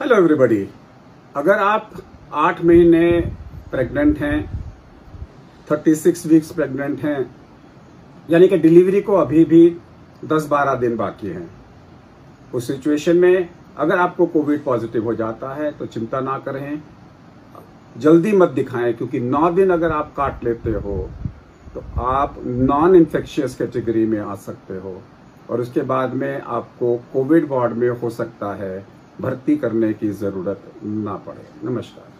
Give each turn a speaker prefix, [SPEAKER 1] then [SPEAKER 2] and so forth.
[SPEAKER 1] Hello everybody अगर आप आठ महीने प्रेग्नेंट हैं थर्टी सिक्स वीक्स प्रेग्नेंट हैं, यानी कि डिलीवरी को अभी भी दस बारह दिन बाकी हैं, उस सिचुएशन में अगर आपको कोविड पॉजिटिव हो जाता है तो चिंता ना करें। जल्दी मत दिखाएँ, क्योंकि नौ दिन अगर आप काट लेते हो तो आप नॉन इन्फेक्शियस कैटेगरी में आ सकते हो। और उसके बाद में आपको कोविड वार्ड में हो सकता है। भर्ती करने की ज़रूरत ना पड़े। नमस्कार।